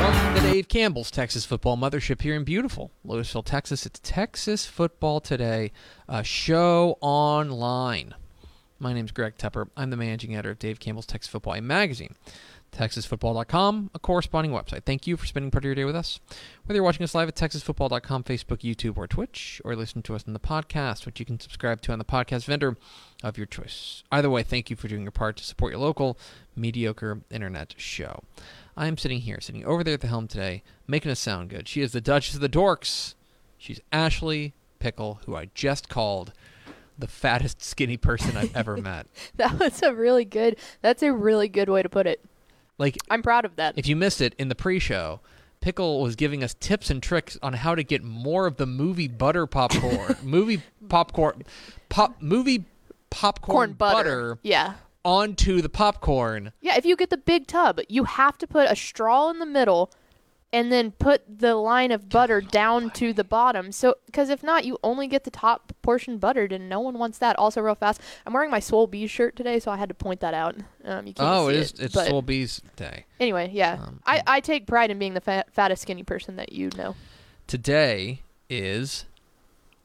Welcome to Dave Campbell's Texas Football Mothership here in beautiful Lewisville, Texas. It's Texas Football Today, a show online. My name's Greg Tepper. I'm the managing editor of Dave Campbell's Texas Football a magazine. TexasFootball.com, a corresponding website. Thank you for spending part of your day with us. Whether you're watching us live at TexasFootball.com, Facebook, YouTube, or Twitch, or listening to us on the podcast, which you can subscribe to on the podcast vendor of your choice. Either way, thank you for doing your part to support your local, mediocre internet show. I am sitting here, sitting over there at the helm today, making us sound good. She is the Duchess of the Dorks. She's Ashley Pickle, who I just called the fattest skinny person I've ever met. That was a really good, that's a really good way to put it. Like I'm proud of that. if you missed it in the pre-show, Pickle was giving us tips and tricks on how to get more of the movie butter popcorn, movie popcorn, pop movie popcorn Corn butter. Yeah. Onto the popcorn. Yeah, if you get the big tub, you have to put a straw in the middle and then put the line of butter down to the bottom. So, because if not, you only get the top portion buttered, and no one wants that. Also, real fast, I'm wearing my Swole Bees shirt today, so I had to point that out. Um, you can't Oh, see it is. it, It's Soul Bees Day. anyway, yeah. Um, I, I take pride in being the fat, fattest skinny person that you know. Today is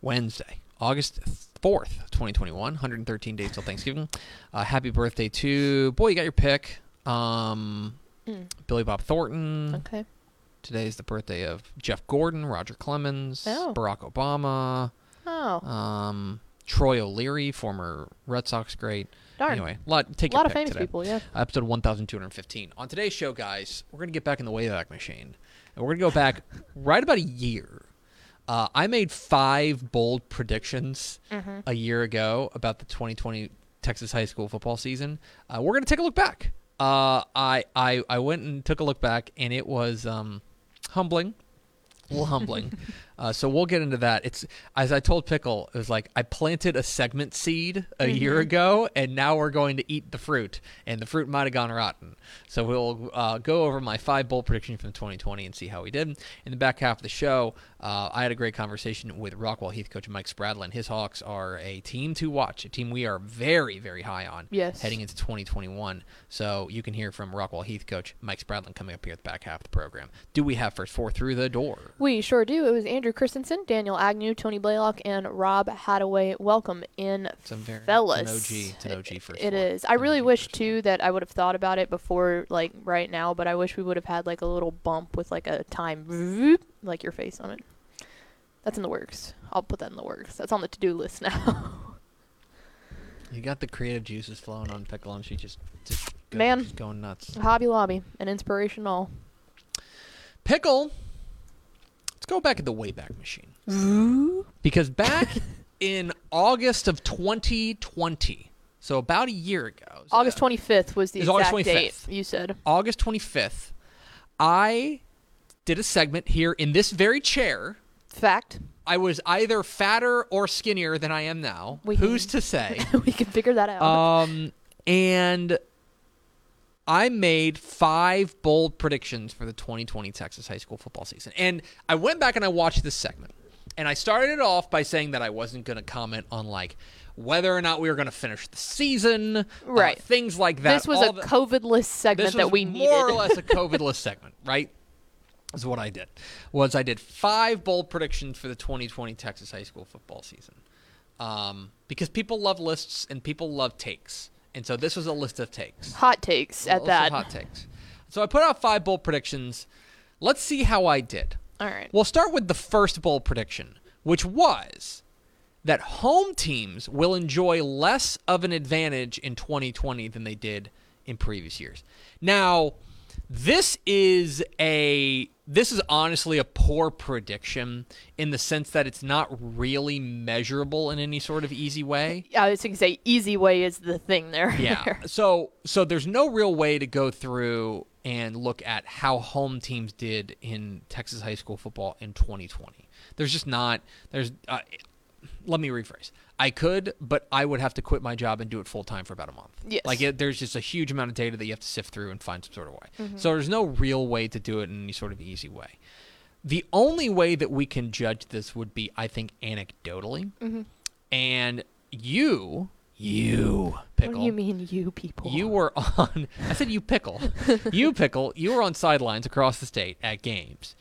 Wednesday, August 4th, 2021, 113 days till Thanksgiving. Uh, happy birthday to, boy, you got your pick. Um, Mm. Billy Bob Thornton. Okay. Today is the birthday of Jeff Gordon, Roger Clemens, Oh. Barack Obama, Oh, um, Troy O'Leary, former Red Sox great. darn. Anyway, lot, take a lot of famous today. people, yeah. Episode 1215. On today's show, guys, we're going to get back in the Wayback Machine. And we're going to go back right about a year. Uh, I made five bold predictions Mm-hmm. a year ago about the 2020 Texas high school football season. Uh, we're going to take a look back. Uh, I, I, I went and took a look back, and it was um, humbling. A little humbling. Uh, so we'll get into that. It's as I told Pickle, it was like I planted a segment seed a year ago, and now we're going to eat the fruit, and the fruit might have gone rotten. So we'll uh, go over my five bold prediction from 2020 and see how we did. In the back half of the show, uh, I had a great conversation with Rockwall Heath coach Mike Spradlin. His Hawks are a team to watch, a team we are very, very high on Yes. heading into 2021. So you can hear from Rockwall Heath coach Mike Spradlin coming up here at the back half of the program. Do we have first four through the door? We sure do. It was Andrew Christensen, Daniel Agnew, Tony Blaylock, and Rob Hadaway. Welcome in, It's very fellas. It's an OG. It's an OG first. It one. is. It's I really wish too that I would have thought about it before, like right now. But I wish we would have had like a little bump with like a time, like your face on it. That's in the works. I'll put that in the works. That's on the to-do list now. You got the creative juices flowing on Pickle, and she just, just go, Man. just going nuts. Hobby Lobby, an inspiration all. Pickle. Go back at the Wayback Machine because back in August of 2020, so about a year ago, so August 25th was the exact August date you said. August 25th, I did a segment here in this very chair. Fact. I was either fatter or skinnier than I am now. We Who's can- to say? we can figure that out. um, and I made five bold predictions for the 2020 Texas high school football season. And I went back and I watched this segment. And I started it off by saying that I wasn't going to comment on like whether or not we were going to finish the season, uh, Right. things like that. this was all a the- COVID-less segment this that was we more needed. or less a COVID-less segment, right? is what I did. Was I did five bold predictions for the 2020 Texas high school football season. Um, because people love lists and people love takes. And so this was a list of takes. Hot takes at that. Hot takes. So I put out five bold predictions. Let's see how I did. All right. We'll start with the first bold prediction, which was that home teams will enjoy less of an advantage in 2020 than they did in previous years. Now, this is a this is honestly a poor prediction in the sense that it's not really measurable in any sort of easy way. I was going to say easy way is the thing there. Yeah. so so there's no real way to go through and look at how home teams did in Texas high school football in 2020. There's just not. There's. Uh, let me rephrase. I could, but I would have to quit my job and do it full time for about a month. Yes. Like it, there's just a huge amount of data that you have to sift through and find some sort of way. Mm-hmm. So there's no real way to do it in any sort of easy way. The only way that we can judge this would be, I think, anecdotally. Mm-hmm. And you, you pickle. What do you mean, you people? You were on. I said you pickle. you pickle. You were on sidelines across the state at games.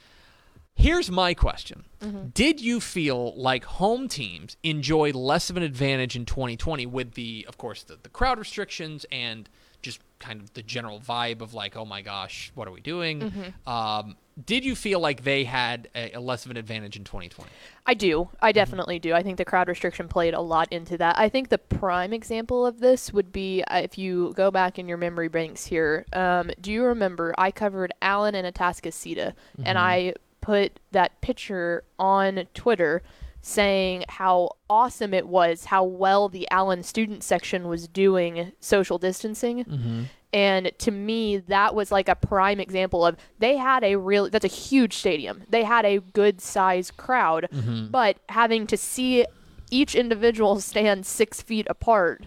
Here's my question: Did you feel like home teams enjoyed less of an advantage in 2020 with the, of course, the, the crowd restrictions and just kind of the general vibe of like, oh my gosh, what are we doing? Um, did you feel like they had a, a less of an advantage in 2020? I do. I definitely do. I think the crowd restriction played a lot into that. I think the prime example of this would be uh, if you go back in your memory banks here. Um, do you remember I covered Allen and Atascocita, and I put that picture on Twitter saying how awesome it was, how well the Allen student section was doing social distancing. Mm-hmm. And to me, that was like a prime example of they had a real, that's a huge stadium. They had a good sized crowd, mm-hmm. but having to see each individual stand six feet apart,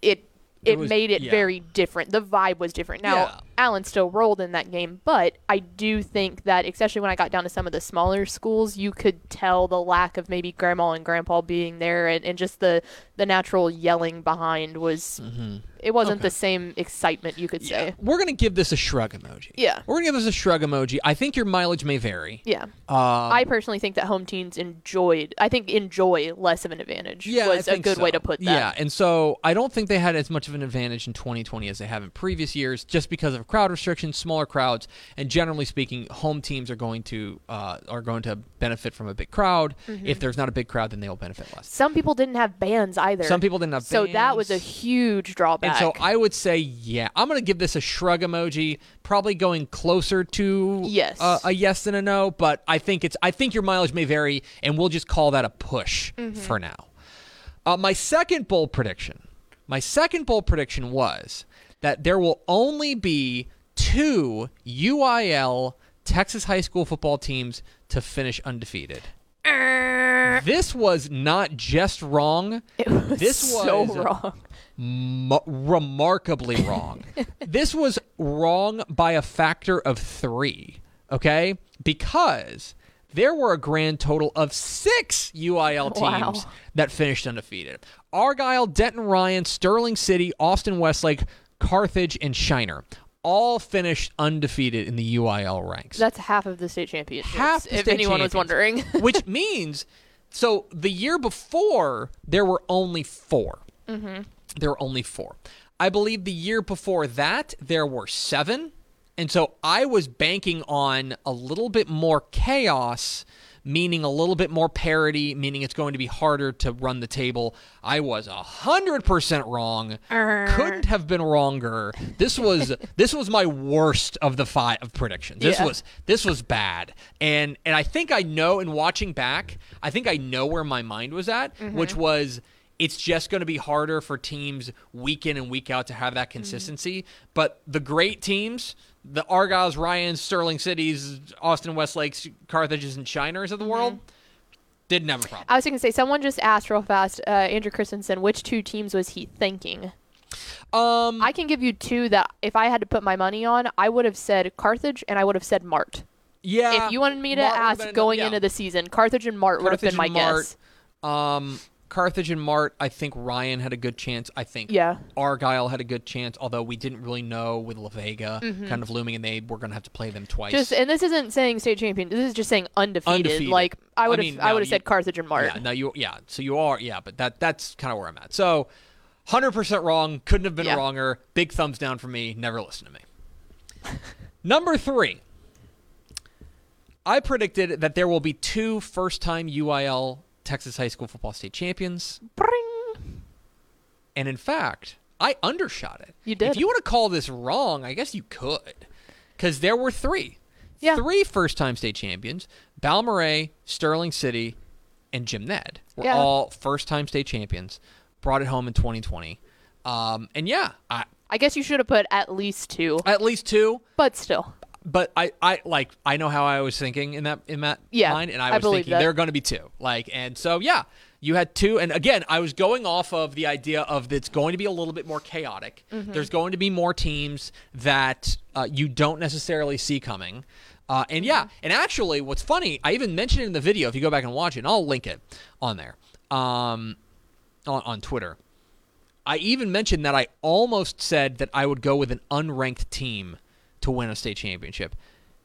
it, it, was- made it yeah. very different. The vibe was different. Now, Yeah. Allen still rolled in that game, but I do think that, especially when I got down to some of the smaller schools, you could tell the lack of maybe grandma and grandpa being there, and, and just the the natural yelling behind was. It wasn't the same excitement, you could say. We're gonna give this a shrug emoji. Yeah. We're gonna give this a shrug emoji. I think your mileage may vary. Yeah. Um, I personally think that home teams enjoyed. I think enjoy less of an advantage. yeah, was a good way to put that. Yeah, and so I don't think they had as much of an advantage in 2020 as they have in previous years, just because of crowd restrictions, smaller crowds, and generally speaking, home teams are going to uh, are going to benefit from a big crowd. Mm-hmm. If there's not a big crowd, then they will benefit less. Some people didn't have bands either. Some people didn't have So that was a bands. huge drawback. And so I would say, yeah, I'm going to give this a shrug emoji, probably going closer to Yes. uh, a yes than a no, but I think it's I think your mileage may vary, and we'll just call that a push Mm-hmm. for now. Uh, my second bold prediction, my second bold prediction was that there will only be two UIL Texas high school football teams to finish undefeated. This was not just wrong. it was this so was- wrong. mu- remarkably wrong. this was wrong by a factor of three, okay? Because there were a grand total of six UIL teams Wow. that finished undefeated Argyle, Denton Ryan, Sterling City, Austin Westlake, Carthage, and Shiner. All finished undefeated in the UIL ranks. That's half of the state championships. Half the if anyone was wondering. which means so the year before there were only 4 Mm-hmm. There were only four. I believe the year before that there were seven, and so I was banking on a little bit more chaos, meaning a little bit more parity, meaning it's going to be harder to run the table. I was a hundred percent wrong. Couldn't have been wronger. This was this was my worst of the five of predictions. This Yeah. was this was bad and and i think i know in watching back i think i know where my mind was at Mm-hmm. which was it's just going to be harder for teams week in and week out to have that Mm-hmm. consistency but the great teams the argyles ryans sterling cities austin westlakes carthages and shiners of the world didn't have a problem I was going to say, someone just asked real fast, uh, Andrew Christensen, which two teams was he thinking? um I can give you two that if I had to put my money on, I would have said Carthage and I would have said Mart. yeah if you wanted me to Mart ask been- going yeah. into the season, Carthage and Mart would have been my Mart. guess. Um, Carthage and Mart, I think Ryan had a good chance. I think Yeah. Argyle had a good chance, although we didn't really know with La Vega kind of looming, and they were going to have to play them twice. Mm-hmm. Just and this isn't saying state champion. This is just saying undefeated. Undefeated. Like I I would have, mean, I would have said Carthage and Mart. Yeah, no, you yeah. So you are yeah, but that that's kind of where I'm at. So, hundred percent wrong. Couldn't have been Yeah. wronger. Big thumbs down for me. Never listen to me. Number three. I predicted that there will be two first-time UIL Texas high school football state champions, Bring. and in fact, I undershot it. You did. If you want to call this wrong, I guess you could, because there were three. Yeah. Three first-time state champions: Balmorhea, Sterling City, and Jim Ned were Yeah. all first-time state champions. Brought it home in 2020. Um, and yeah, I, I guess you should have put at least two, at least two. but still. But I, I like I know how I was thinking in that in that Yeah, mind, and I I was believe thinking that. there are going to be two. Like, and so yeah, you had two, and again, I was going off of the idea of it's going to be a little bit more chaotic. Mm-hmm. There's going to be more teams that uh, you don't necessarily see coming. Uh, and yeah, Mm-hmm. and actually, what's funny, I even mentioned it in the video. If you go back and watch it, and I'll link it on there, um, on, on Twitter. I even mentioned that I almost said that I would go with an unranked team to win a state championship.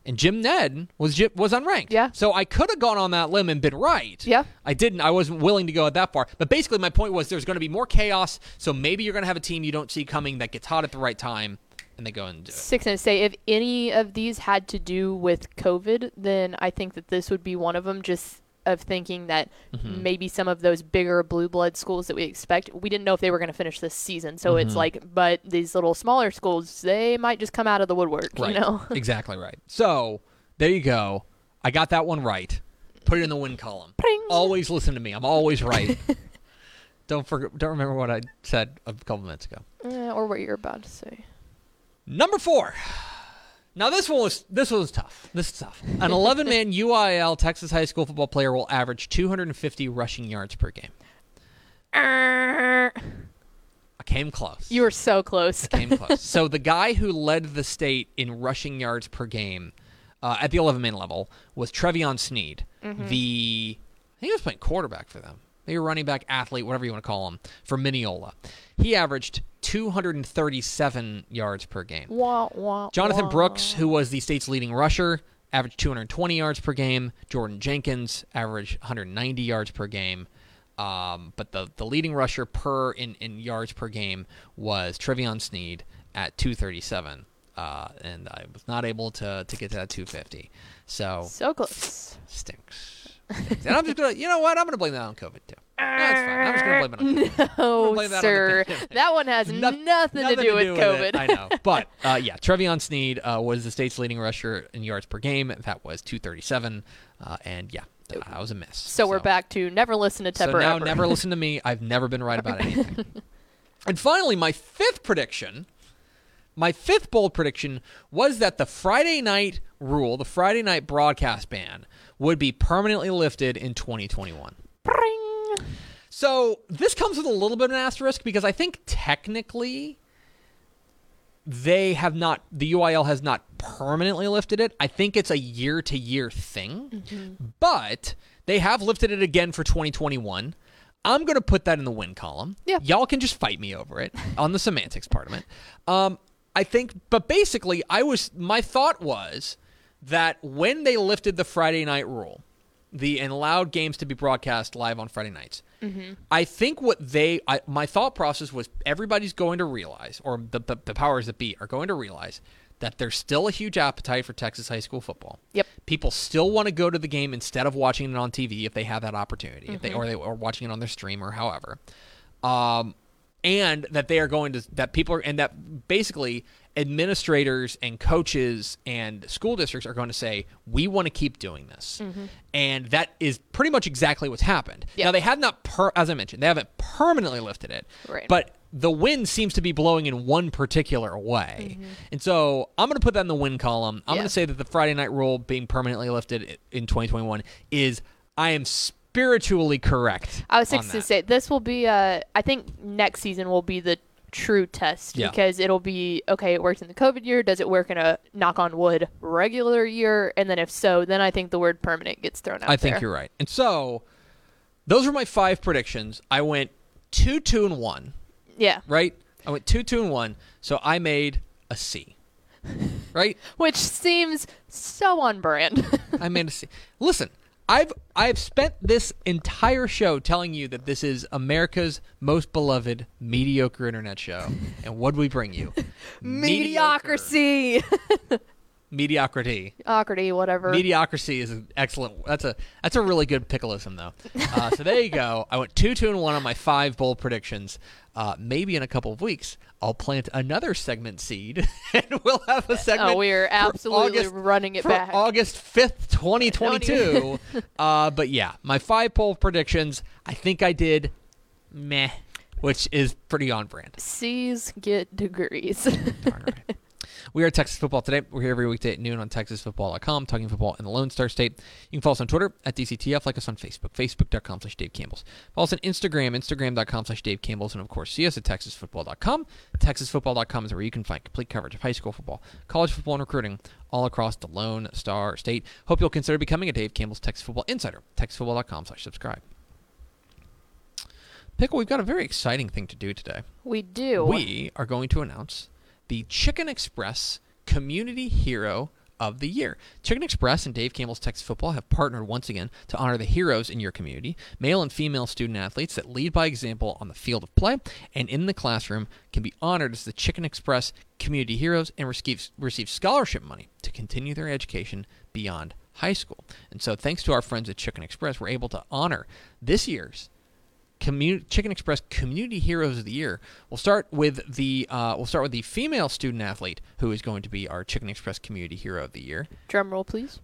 And Jim Ned was was unranked. Yeah. So I could have gone on that limb and been right. Yeah. I didn't. I wasn't willing to go that far. But basically, my point was there's going to be more chaos. So maybe you're going to have a team you don't see coming that gets hot at the right time, and they go and do it. Six and say if any of these had to do with COVID, then I think that this would be one of them. Just of thinking that Mm-hmm. maybe some of those bigger blue blood schools that we expect, we didn't know if they were going to finish this season. So Mm-hmm. it's like, but these little smaller schools, they might just come out of the woodwork. Right. You know. exactly right. So there you go. I got that one right. Put it in the win column. Pring. Always listen to me. I'm always right. don't forget. Don't remember what I said a couple minutes ago. Eh, or what you're about to say. Number four. Now this one was this one was tough. This is tough. An 11-man UIL Texas high school football player will average 250 rushing yards per game. I came close. You were so close. came close. so the guy who led the state in rushing yards per game uh, at the 11-man level was Trevion Sneed. The I think he was playing quarterback for them. Maybe running back, athlete, whatever you want to call him, for Mineola. He averaged 237 yards per game. wah, wah, Jonathan wah. Brooks, who was the state's leading rusher, averaged 220 yards per game. Jordan Jenkins averaged 190 yards per game. Um, but the, the leading rusher per in, in yards per game was Trevion Sneed at 237. Uh, and I was not able to, to get to that 250. So So close. stinks. And I'm just gonna, you know what? I'm gonna blame that on COVID too. That's fine. I'm just gonna blame it on COVID. That on sir. pandemic. That one has No- nothing, to do with COVID. I know, but uh, yeah, Trevion Sneed uh, was the state's leading rusher in yards per game. That was 237, uh, and yeah, that was a miss. So we're back to never listen to Tepper. So now, ever. never listen to me. I've never been right about anything. and finally, my fifth prediction, my fifth bold prediction was that the Friday night rule, the Friday night broadcast ban, would be permanently lifted in 2021. Bring. So this comes with a little bit of an asterisk because I think technically they have not the UIL has not permanently lifted it. I think it's a year to year thing. But they have lifted it again for 2021. I'm going to put that in the win column. Yeah. Y'all can just fight me over it on the semantics part of it. Um, I think, but basically, I was my thought was that when they lifted the Friday night rule, the and allowed games to be broadcast live on Friday nights. I think what they, I, my thought process was everybody's going to realize, or the, the the powers that be are going to realize that there's still a huge appetite for Texas high school football. Yep. People still want to go to the game instead of watching it on TV if they have that opportunity, if they or they or watching it on their stream or however. Um, and that they are going to that people are and that basically administrators and coaches and school districts are going to say we want to keep doing this and that is pretty much exactly what's happened Yeah. now they have not per, as i mentioned they haven't permanently lifted it Right. but the wind seems to be blowing in one particular way and so i'm going to put that in the win column i'm Yeah. going to say that the friday night rule being permanently lifted in 2021 is i am spiritually correct I was fixing to say this will be. Uh, I think next season will be the true test Yeah. because it'll be okay. It worked in the COVID year. Does it work in a knock on wood regular year? And then if so, then I think the word permanent gets thrown out. I think there. you're right. And so those were my five predictions. I went two, two, and one. Yeah. Right? I went two, two, and one. So I made a C. Right? Which seems so on brand. I made a C. Listen, I've I've spent this entire show telling you that this is America's most beloved mediocre internet show, and what do we bring you? Mediocrity. Mediocrity. Mediocrity, whatever. Mediocrity is an excellent. That's a that's a really good pickleism though. Uh, so there you go. I went two, two, and one on my five bold predictions. Uh, maybe in a couple of weeks, I'll plant another segment seed, and we'll have a segment. oh, we are absolutely August- running it for back. August fifth, twenty twenty two. Uh, but yeah, my five poll predictions. I think I did meh, which is pretty on brand. C's get degrees. Darn right. We are Texas Football Today. We're here every weekday at noon on TexasFootball.com, talking football in the Lone Star State. You can follow us on Twitter at DCTF, like us on Facebook, Facebook.com slash Dave Campbell's. Follow us on Instagram, Instagram.com slash Dave Campbell's, and of course, see us at TexasFootball.com. TexasFootball.com is where you can find complete coverage of high school football, college football, and recruiting all across the Lone Star State. Hope you'll consider becoming a Dave Campbell's Texas Football Insider. TexasFootball.com slash subscribe. Pickle, we've got a very exciting thing to do today. we do. We are going to announce the Chicken Express Community Hero of the Year. Chicken Express and Dave Campbell's Texas Football have partnered once again to honor the heroes in your community, male and female student athletes that lead by example on the field of play and in the classroom can be honored as the Chicken Express Community Heroes and receive, receive scholarship money to continue their education beyond high school. And so, thanks to our friends at Chicken Express, we're able to honor this year's Commu- Chicken Express Community Heroes of the Year. We'll start with the uh, we'll start with the female student athlete who is going to be our Chicken Express Community Hero of the Year. Drum roll, please.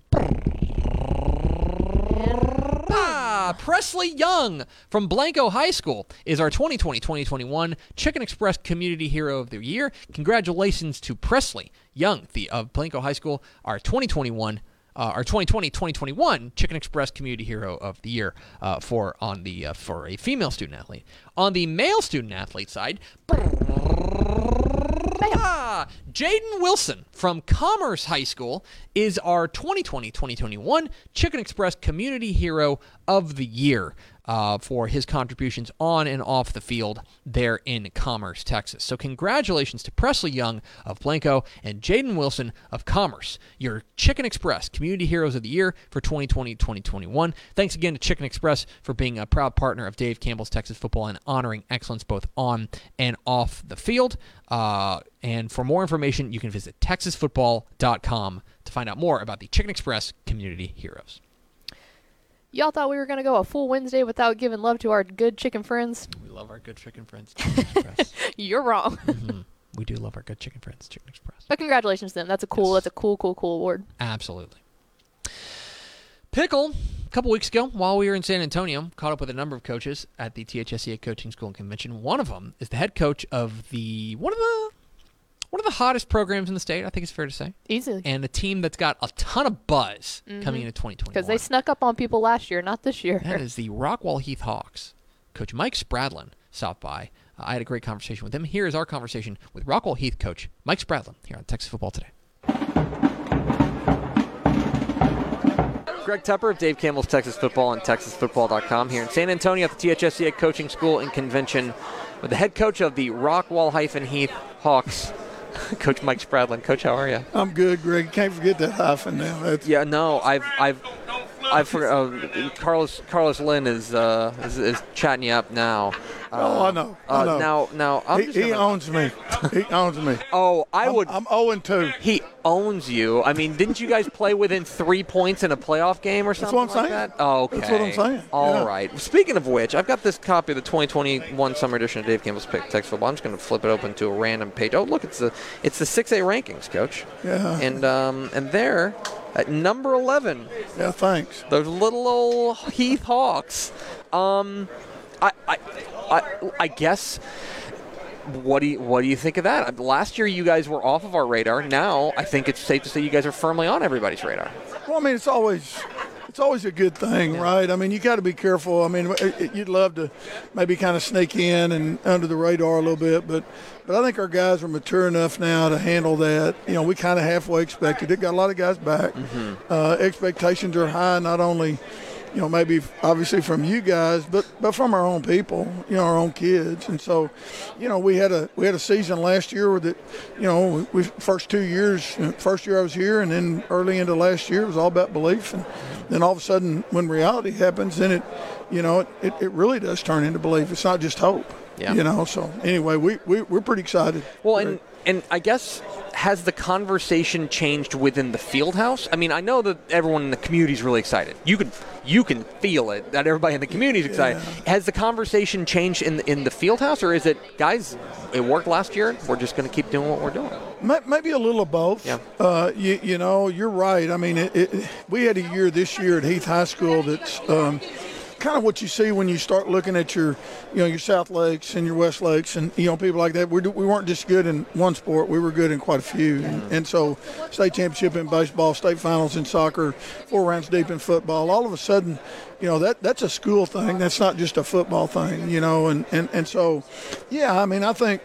Ah, Presley Young from Blanco High School is our 2020-2021 Chicken Express Community Hero of the Year. Congratulations to Presley Young the, of Blanco High School, our 2021 uh, our 2020-2021 Chicken Express Community Hero of the Year uh, for on the uh, for a female student athlete. On the male student athlete side, Jaden Wilson from Commerce High School is our 2020-2021 Chicken Express Community Hero of the Year uh, for his contributions on and off the field there in Commerce, Texas. So congratulations to Presley Young of Blanco and Jaden Wilson of Commerce, your Chicken Express Community Heroes of the Year for 2020-2021. Thanks again to Chicken Express for being a proud partner of Dave Campbell's Texas Football and honoring excellence both on and off the field. Uh, and for more information, you can visit texasfootball.com to find out more about the Chicken Express Community Heroes. Y'all thought we were going to go a full Wednesday without giving love to our good chicken friends? We love our good chicken friends, Chicken Express. You're wrong. Mhm. We do love our good chicken friends, Chicken Express. but congratulations to them. That's a cool, Yes. that's a cool, cool, cool award. Absolutely. Pickle, a couple weeks ago, while we were in San Antonio, caught up with a number of coaches at the THSCA Coaching School and Convention. One of them is the head coach of the one of the one of the hottest programs in the state. I think it's fair to say, Easily. and a team that's got a ton of buzz coming into 2021. Because they snuck up on people last year, not this year. That is the Rockwall Heath Hawks. Coach Mike Spradlin stopped by. Uh, I had a great conversation with him. Here is our conversation with Rockwall Heath coach Mike Spradlin here on Texas Football Today. Greg Tepper of Dave Campbell's Texas Football and TexasFootball.com here in San Antonio at the THSCA Coaching School and Convention with the head coach of the Rockwall hyphen Heath Hawks, Coach Mike Spradlin. Coach, how are you? I'm good, Greg. Can't forget that hyphen now. That's, Yeah, no, I've I've I've. Uh, Carlos Carlos Lynn is, uh, is is chatting you up now. Oh, I know. Uh, I know. Now now I'm he, just gonna- owns me. He owns me. Oh, I I'm, would. I'm 0 2. he owns you. I mean, didn't you guys play within three points in a playoff game or something That's what I'm like saying. that? Oh, okay. That's what I'm saying. All Yeah. right. Speaking of which, I've got this copy of the 2021 summer edition of Dave Campbell's Pick Texas Football. I'm just going to flip it open to a random page. Oh, look, it's the it's the 6A rankings, Coach. Yeah. And um and there at number 11, Yeah, thanks. those little old Heath Hawks. Um, I, I, I, I guess. What do you what do you think of that? Last year, you guys were off of our radar. Now, I think it's safe to say you guys are firmly on everybody's radar. Well, I mean, it's always. It's always a good thing, right? I mean, you got to be careful. I mean, you'd love to maybe kind of sneak in and under the radar a little bit, but but I think our guys are mature enough now to handle that. You know, we kind of halfway expected it. Got a lot of guys back. Uh, expectations are high, not only you know, maybe obviously from you guys, but but from our own people, you know, our own kids. And so, you know, we had a we had a season last year that, you know, we first two years, first year I was here, and then early into last year it was all about belief, and then all of a sudden when reality happens, then it, you know, it, it, it really does turn into belief. It's not just hope. Yeah. You know, so anyway, we, we we're pretty excited. Well, and and I guess has the conversation changed within the field house? I mean, I know that everyone in the community is really excited. You can you can feel it that everybody in the community is excited. Has the conversation changed in the, in the field house, or is it guys? It worked last year. We're just going to keep doing what we're doing. Maybe a little of both. Yeah. Uh, you, you know, you're right. I mean, it, it, we had a year this year at Heath High School that's um, kind of what you see when you start looking at your, you know, your South Lakes and your West Lakes and you know people like that. We're, we weren't just good in one sport; we were good in quite a few. And, and so, state championship in baseball, state finals in soccer, four rounds deep in football. All of a sudden, you know that that's a school thing. That's not just a football thing. You know, and and and so, yeah. I mean, I think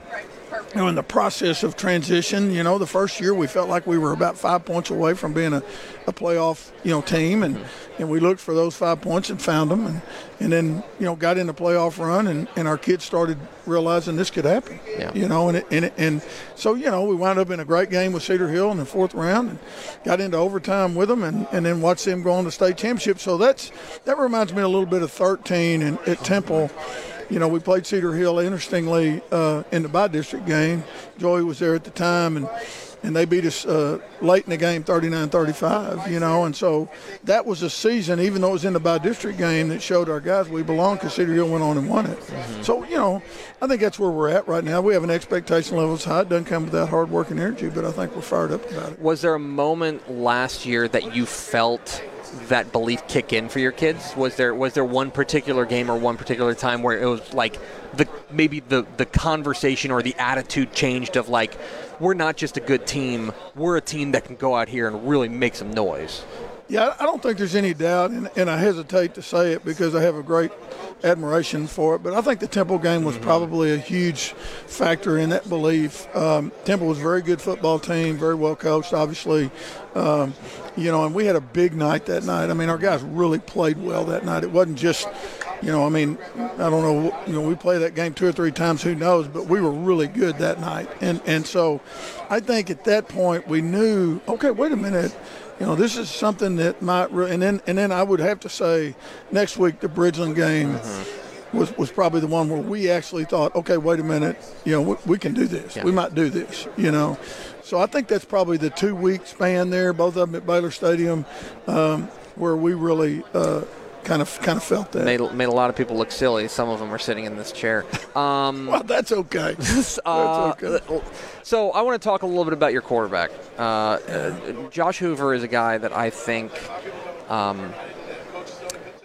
you know, in the process of transition, you know, the first year we felt like we were about five points away from being a, a playoff, you know, team, and, and we looked for those five points and found them, and, and then you know got in the playoff run, and, and our kids started realizing this could happen, Yeah. you know, and it, and it, and so you know we wound up in a great game with Cedar Hill in the fourth round, and got into overtime with them, and, and then watched them go on to state championship. So that's that reminds me a little bit of 13 and at Temple you know, we played Cedar Hill. Interestingly, uh, in the bi-district game, Joey was there at the time, and and they beat us uh, late in the game, 39-35. You know, and so that was a season, even though it was in the bi-district game, that showed our guys we belong. Because Cedar Hill went on and won it. So you know, I think that's where we're at right now. We have an expectation level that's high. It doesn't come without hard work and energy, but I think we're fired up about it. Was there a moment last year that you felt that belief kick in for your kids? Was there was there one particular game or one particular time where it was like the maybe the the conversation or the attitude changed of like we're not just a good team, we're a team that can go out here and really make some noise. Yeah, I don't think there's any doubt, and, and I hesitate to say it because I have a great admiration for it. But I think the Temple game was probably a huge factor in that belief. Um, Temple was a very good football team, very well coached, obviously. Um, you know, and we had a big night that night. I mean, our guys really played well that night. It wasn't just, you know, I mean, I don't know, you know, we played that game two or three times, who knows, but we were really good that night. And and so I think at that point we knew, okay, wait a minute, you know, this is something that might, re- and then and then I would have to say, next week the Bridgeland game was, was probably the one where we actually thought, okay, wait a minute, you know, we, we can do this. We might do this, you know. So I think that's probably the two week span there, both of them at Baylor Stadium, um, where we really uh, kind of kind of felt that. Made made a lot of people look silly. Some of them are sitting in this chair. Um, well, that's okay. That's Uh, okay. So I want to talk a little bit about your quarterback. Uh, uh, Josh Hoover is a guy that I think. Um,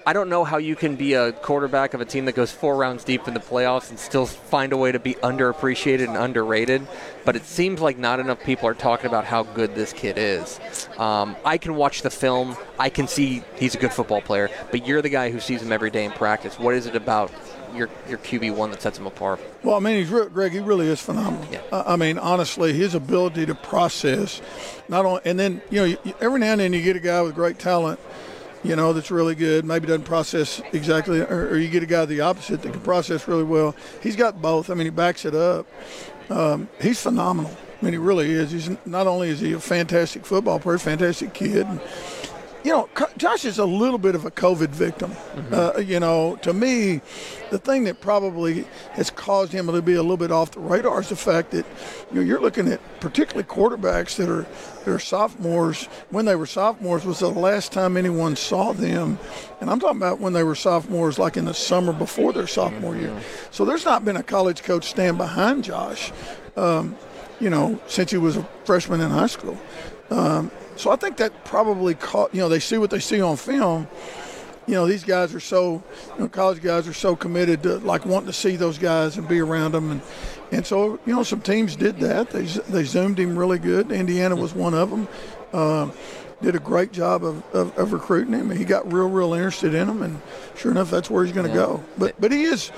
I don't know how you can be a quarterback of a team that goes four rounds deep in the playoffs and still find a way to be underappreciated and underrated. But it seems like not enough people are talking about how good this kid is. Um, I can watch the film. I can see he's a good football player. But you're the guy who sees him every day in practice. What is it about your your QB one that sets him apart? Well, I mean, he's re- Greg. He really is phenomenal. Yeah. I I mean, honestly, his ability to process, not only, and then you know, you- every now and then you get a guy with great talent, you know, that's really good. Maybe doesn't process exactly, or, or you get a guy the opposite that can process really well. He's got both. I mean, he backs it up. Um, he's phenomenal. I mean, he really is. He's not only is he a fantastic football player, fantastic kid. And, you know, Josh is a little bit of a COVID victim. Uh, you know, to me, the thing that probably has caused him to be a little bit off the radar is the fact that you know you're looking at particularly quarterbacks that are that are sophomores. When they were sophomores was the last time anyone saw them, and I'm talking about when they were sophomores, like in the summer before their sophomore year. So there's not been a college coach stand behind Josh. Um, you know, since he was a freshman in high school. Um, so I think that probably caught, you know, they see what they see on film. You know, these guys are so, you know, college guys are so committed to like wanting to see those guys and be around them. And, and so, you know, some teams did that. They, they zoomed him really good. Indiana was one of them. Um, did a great job of, of, of recruiting him. He got real, real interested in him. And sure enough, that's where he's going to go. But, but he is,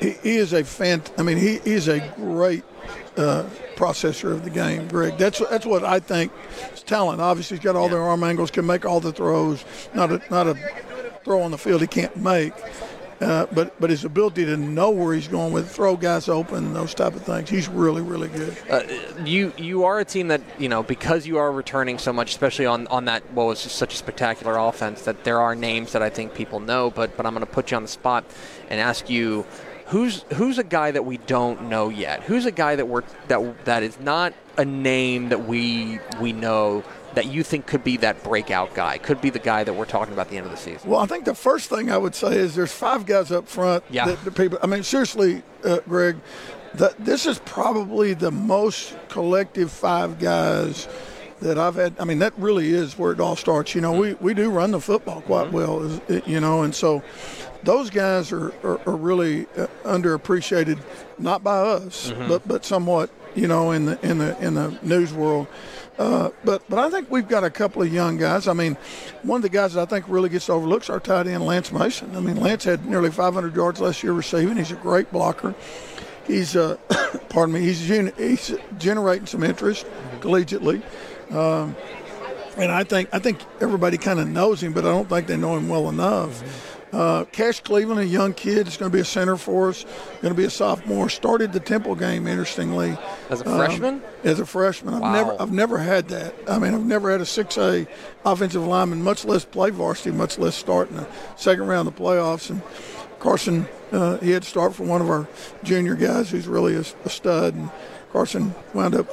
he, he is a fan. I mean, he, is a great uh, processor of the game, Greg. That's that's what I think. It's talent. Obviously, he's got all the arm angles, can make all the throws. Not a not a throw on the field he can't make. Uh, but but his ability to know where he's going with throw guys open, those type of things, he's really really good. Uh, you you are a team that you know because you are returning so much, especially on, on that what was just such a spectacular offense. That there are names that I think people know, but but I'm going to put you on the spot and ask you. Who's who's a guy that we don't know yet? Who's a guy that we're that that is not a name that we we know that you think could be that breakout guy, could be the guy that we're talking about at the end of the season? Well, I think the first thing I would say is there's five guys up front. Yeah. That the people. I mean, seriously, uh, Greg, that this is probably the most collective five guys that I've had. I mean, that really is where it all starts. You know, we, we do run the football quite Mm-hmm. well, you know, and so those guys are, are, are really uh, underappreciated, not by us, Mm-hmm. but but somewhat, you know, in the in the in the news world. Uh, but but I think we've got a couple of young guys. I mean, one of the guys that I think really gets overlooked is our tight end Lance Mason. I mean, Lance had nearly 500 yards last year receiving. He's a great blocker. He's uh, pardon me. He's he's generating some interest collegiately. Um, and I think I think everybody kind of knows him, but I don't think they know him well enough. Uh, Cash Cleveland, a young kid, is going to be a center for us. Going to be a sophomore. Started the Temple game, interestingly, As a um, freshman? as a freshman, I've Wow. never I've never had that. I mean, I've never had a six A offensive lineman, much less play varsity, much less start in the second round of the playoffs. And Carson, uh, he had to start for one of our junior guys, who's really a, a stud. And Carson wound up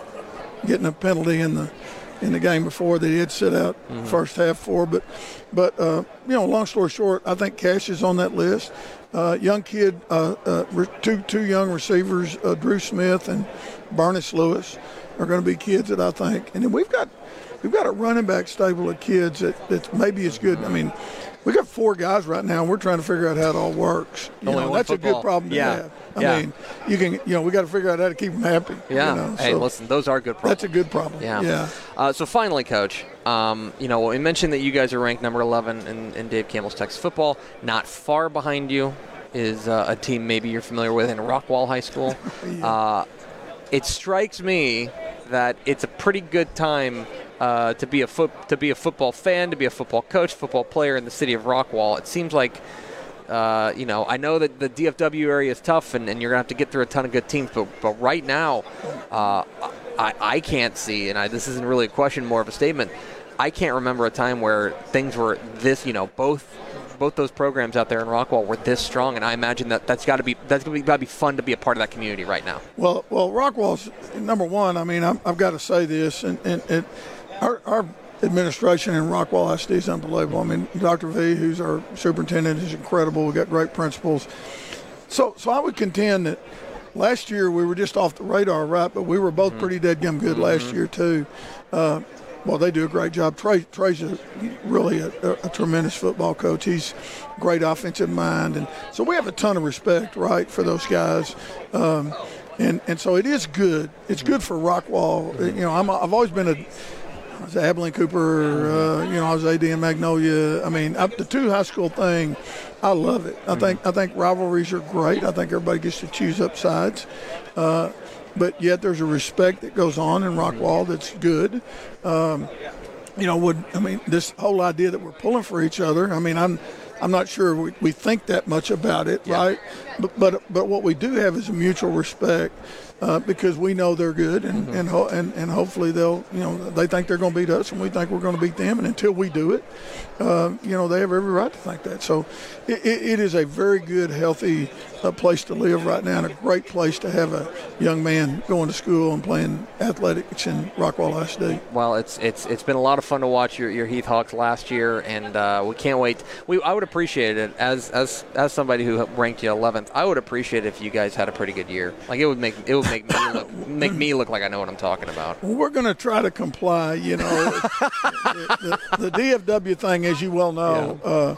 getting a penalty in the in the game before that he had sit out first half for. But but uh, you know, long story short, I think Cash is on that list. Uh, young kid, uh, uh, two two young receivers, uh, Drew Smith and Barnes Lewis, are going to be kids that I think. And then we've got we've got a running back stable of kids that that's maybe as good. I mean. We got four guys right now, and we're trying to figure out how it all works. You Only know, that's a good problem to Yeah. have. I Yeah. mean, you can, you know, we got to figure out how to keep them happy. Yeah. You know, hey, so listen, those are good problems. that's a good problem. Yeah. Yeah. Uh, so finally, Coach, um, you know, we mentioned that you guys are ranked number 11 in, in Dave Campbell's Texas football. Not far behind you is uh, a team maybe you're familiar with in Rockwall High School. uh, it strikes me that it's a pretty good time uh, to be a foot to be a football fan, to be a football coach, football player in the city of Rockwall. It seems like uh, you know, I know that the DFW area is tough, and, and you're gonna have to get through a ton of good teams. But but right now, uh, I I can't see, and I, this isn't really a question, more of a statement. I can't remember a time where things were this, you know, both both those programs out there in Rockwall were this strong, and I imagine that that's got to be that's gonna be, gotta be fun to be a part of that community right now. Well, well, Rockwall's number one. I mean, I'm, I've got to say this, and, and, and our, our administration in Rockwall ISD is unbelievable. I mean, Dr. V, who's our superintendent, is incredible. We've got great principals. So, so I would contend that last year we were just off the radar, right? But we were both pretty dead gum good last year too. Uh, well, they do a great job. Trey, Trey's a, really a, a, a tremendous football coach. He's great offensive mind, and so we have a ton of respect, right, for those guys. Um, and and so it is good. It's good for Rockwall. You know, I'm, I've always been a I was at Abilene Cooper. Uh, you know, I was AD in Magnolia. I mean, up the two high school thing, I love it. I think I think rivalries are great. I think everybody gets to choose up sides. Uh, but yet there's a respect that goes on in Rockwall that's good. Um, you know, would I mean this whole idea that we're pulling for each other? I mean, I'm I'm not sure we, we think that much about it, right? But but but what we do have is a mutual respect uh, because we know they're good, and and, ho- and and hopefully they'll you know they think they're going to beat us, and we think we're going to beat them, and until we do it, uh, you know they have every right to think that. So it, it, it is a very good, healthy uh, place to live right now, and a great place to have a young man going to school and playing athletics in Rockwall ISD. Well, it's it's it's been a lot of fun to watch your, your Heath Hawks last year, and uh, we can't wait. We I would appreciate it as as as somebody who ranked you 11th. I would appreciate it if you guys had a pretty good year. Like it would make it would make me look make me look like I know what I'm talking about. We're going to try to comply. You know, the, the, the DFW thing, as you well know, uh,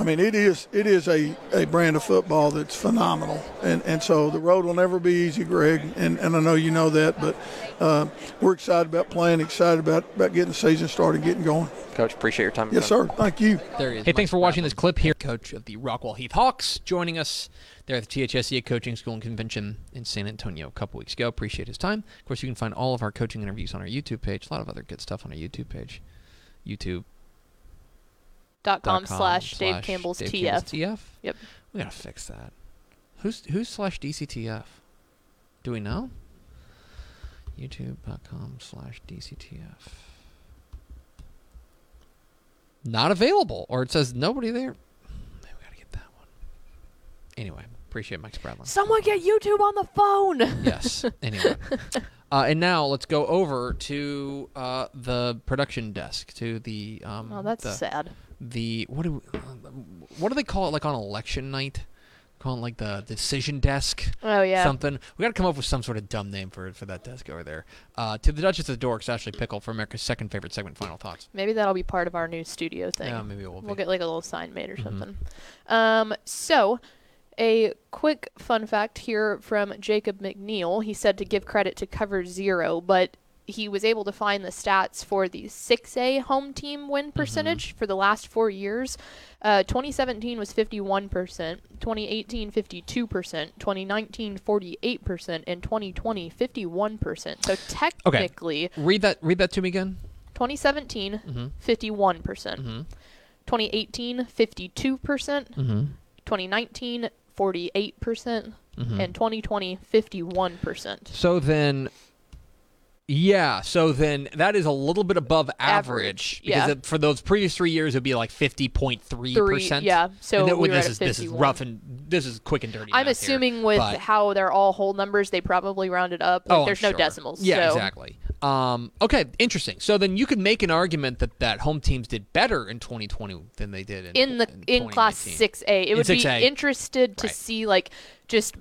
I mean, it is it is a, a brand of football that's phenomenal, and and so the road will never be easy, Greg, and, and I know you know that, but uh, we're excited about playing, excited about about getting the season started, getting going. Coach, appreciate your time. Yes, sir. Thank you. There he is. Hey, thanks for watching this clip here. Coach of the Rockwall Heath Hawks joining us there at the THSCA Coaching School and Convention in San Antonio a couple weeks ago. Appreciate his time. Of course, you can find all of our coaching interviews on our YouTube page. A lot of other good stuff on our YouTube page. YouTube dot com slash Dave Campbell's Dave TF. Campbell's TF. Yep. We gotta fix that. Who's who's slash DCTF? Do we know? YouTube.com slash DCTF. Not available, or it says nobody there. Maybe we gotta get that one. Anyway, appreciate Mike Spradlin. Someone get YouTube on the phone. yes. Anyway. Uh, and now let's go over to uh, the production desk, to the um, Oh, that's the, sad. The what do we, what do they call it like on election night? Call it like the decision desk, Oh yeah. something. We got to come up with some sort of dumb name for for that desk over there. Uh, to the Duchess of the Dorks, Ashley Pickle for America's second favorite segment. Final thoughts. Maybe that'll be part of our new studio thing. Yeah, maybe We'll be. get like a little sign made or Mhm. something. Um, so, a quick fun fact here from Jacob McNeil. He said to give credit to cover zero, but he was able to find the stats for the 6A home team win percentage for the last four years. Uh, 2017 was 51%, 2018 52%, 2019 48%, and 2020 51%. So technically, Read that. Read that to me again. 2017 Mm-hmm. 51%. Mm-hmm. 2018 52%, Mm-hmm. 2019 48%, Mm-hmm. and 2020 51%. So then, yeah. So then that is a little bit above average, Average, because yeah. it, for those previous three years it would be like fifty point three percent. yeah. So and then, we this is this is rough and this is quick and dirty. I'm math here, assuming with but- how they're all whole numbers, they probably rounded up. Like, oh, I'm there's no sure. decimals. Yeah, so exactly. Um, okay, interesting. So then you could make an argument that that home teams did better in 2020 than they did in In the in class 6A, it would be 6A. interested to Right. see like just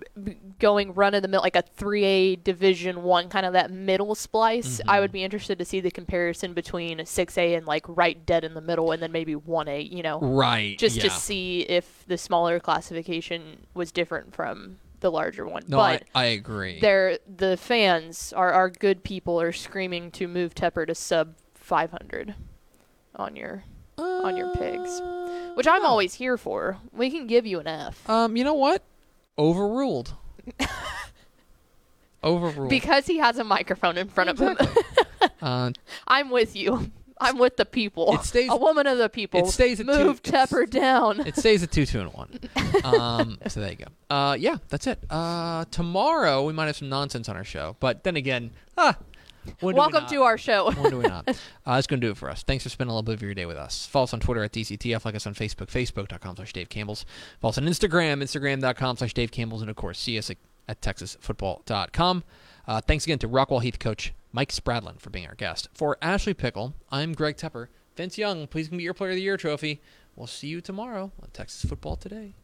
going run of the mill like a 3A Division 1 kind of that middle splice. Mm-hmm. I would be interested to see the comparison between 6A and like right dead in the middle and then maybe 1A, you know. Right. just yeah. to see if the smaller classification was different from the larger one. No, but I, I agree. they're the fans are our good people are screaming to move Tepper to sub 500 on your on your pigs, which I'm always here for. We can give you an F Um, you know what? Overruled. Overruled. because he has a microphone in front of him. uh, I'm with you. I'm with the people. It stays- a woman of the people. it stays at two- move it's- Tepper down. it stays at two, two, and one. Um, so there you go. Uh, yeah, that's it. Uh, tomorrow we might have some nonsense on our show, but then again, ah, do we Welcome to our show. When do we not? Uh, that's going to do it for us. Thanks for spending a little bit of your day with us. Follow us on Twitter at DCTF. Like us on Facebook, facebook.com slash Dave Campbell's. Follow us on Instagram, instagram.com slash Dave Campbell's. And, of course, see us at, at texasfootball.com. Uh, thanks again to Rockwall Heath coach Mike Spradlin for being our guest. For Ashley Pickle, I'm Greg Tepper. Vince Young, please give me your Player of the Year trophy. We'll see you tomorrow on Texas Football Today.